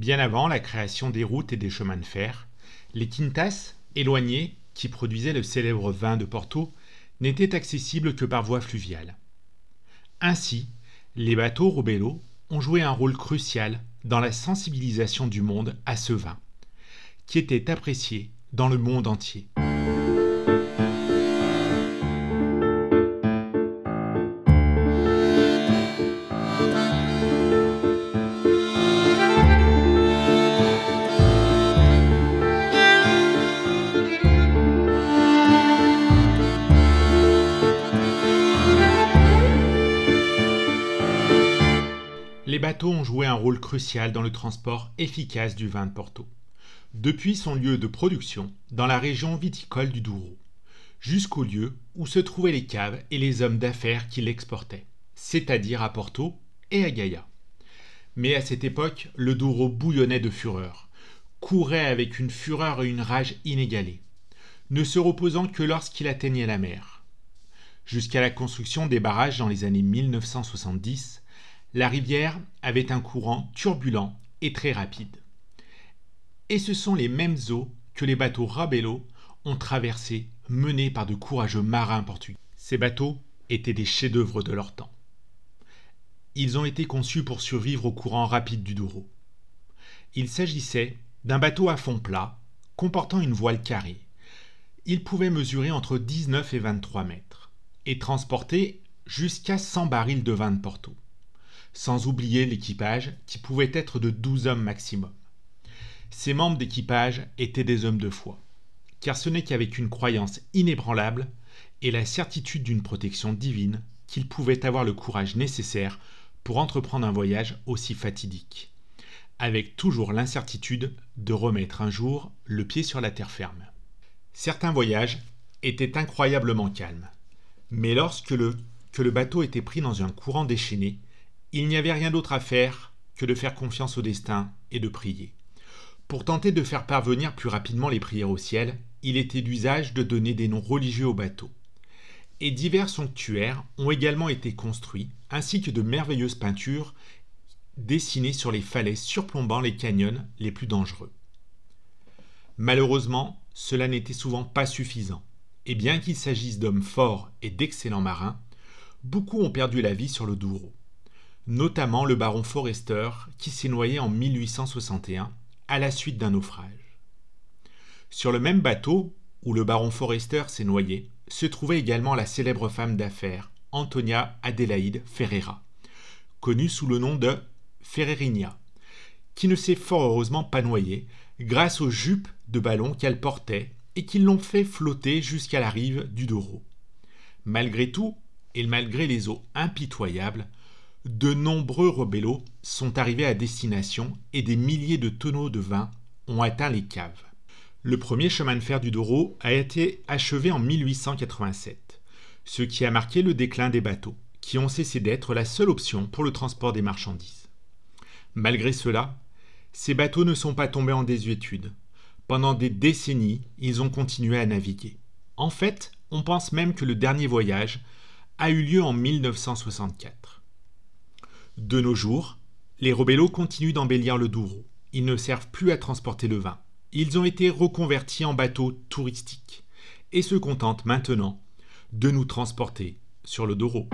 Bien avant la création des routes et des chemins de fer, les quintas, éloignés, qui produisaient le célèbre vin de Porto, n'étaient accessibles que par voie fluviale. Ainsi, les bateaux Robello ont joué un rôle crucial dans la sensibilisation du monde à ce vin, qui était apprécié dans le monde entier. Les bateaux ont joué un rôle crucial dans le transport efficace du vin de Porto, depuis son lieu de production dans la région viticole du Douro, jusqu'au lieu où se trouvaient les caves et les hommes d'affaires qui l'exportaient, c'est-à-dire à Porto et à Gaïa. Mais à cette époque, le Douro bouillonnait de fureur, courait avec une fureur et une rage inégalées, ne se reposant que lorsqu'il atteignait la mer. Jusqu'à la construction des barrages dans les années 1970, la rivière avait un courant turbulent et très rapide. Et ce sont les mêmes eaux que les bateaux Rabello ont traversées, menés par de courageux marins portugais. Ces bateaux étaient des chefs-d'œuvre de leur temps. Ils ont été conçus pour survivre au courant rapide du Douro. Il s'agissait d'un bateau à fond plat, comportant une voile carrée. Il pouvait mesurer entre 19 et 23 mètres et transporter jusqu'à 100 barils de vin de Porto sans oublier l'équipage qui pouvait être de douze hommes maximum. Ces membres d'équipage étaient des hommes de foi, car ce n'est qu'avec une croyance inébranlable et la certitude d'une protection divine qu'ils pouvaient avoir le courage nécessaire pour entreprendre un voyage aussi fatidique, avec toujours l'incertitude de remettre un jour le pied sur la terre ferme. Certains voyages étaient incroyablement calmes, mais lorsque le, que le bateau était pris dans un courant déchaîné, il n'y avait rien d'autre à faire que de faire confiance au destin et de prier. Pour tenter de faire parvenir plus rapidement les prières au ciel, il était d'usage de donner des noms religieux aux bateaux. Et divers sanctuaires ont également été construits, ainsi que de merveilleuses peintures dessinées sur les falaises surplombant les canyons les plus dangereux. Malheureusement, cela n'était souvent pas suffisant, et bien qu'il s'agisse d'hommes forts et d'excellents marins, beaucoup ont perdu la vie sur le Douro notamment le baron Forrester qui s'est noyé en 1861 à la suite d'un naufrage. Sur le même bateau où le baron Forrester s'est noyé se trouvait également la célèbre femme d'affaires Antonia Adelaide Ferreira, connue sous le nom de Ferrerinia, qui ne s'est fort heureusement pas noyée grâce aux jupes de ballon qu'elle portait et qui l'ont fait flotter jusqu'à la rive du Douro. Malgré tout, et malgré les eaux impitoyables, de nombreux rebellos sont arrivés à destination et des milliers de tonneaux de vin ont atteint les caves. Le premier chemin de fer du Douro a été achevé en 1887, ce qui a marqué le déclin des bateaux, qui ont cessé d'être la seule option pour le transport des marchandises. Malgré cela, ces bateaux ne sont pas tombés en désuétude. Pendant des décennies, ils ont continué à naviguer. En fait, on pense même que le dernier voyage a eu lieu en 1964. De nos jours, les Robello continuent d'embellir le Douro. Ils ne servent plus à transporter le vin. Ils ont été reconvertis en bateaux touristiques et se contentent maintenant de nous transporter sur le Douro.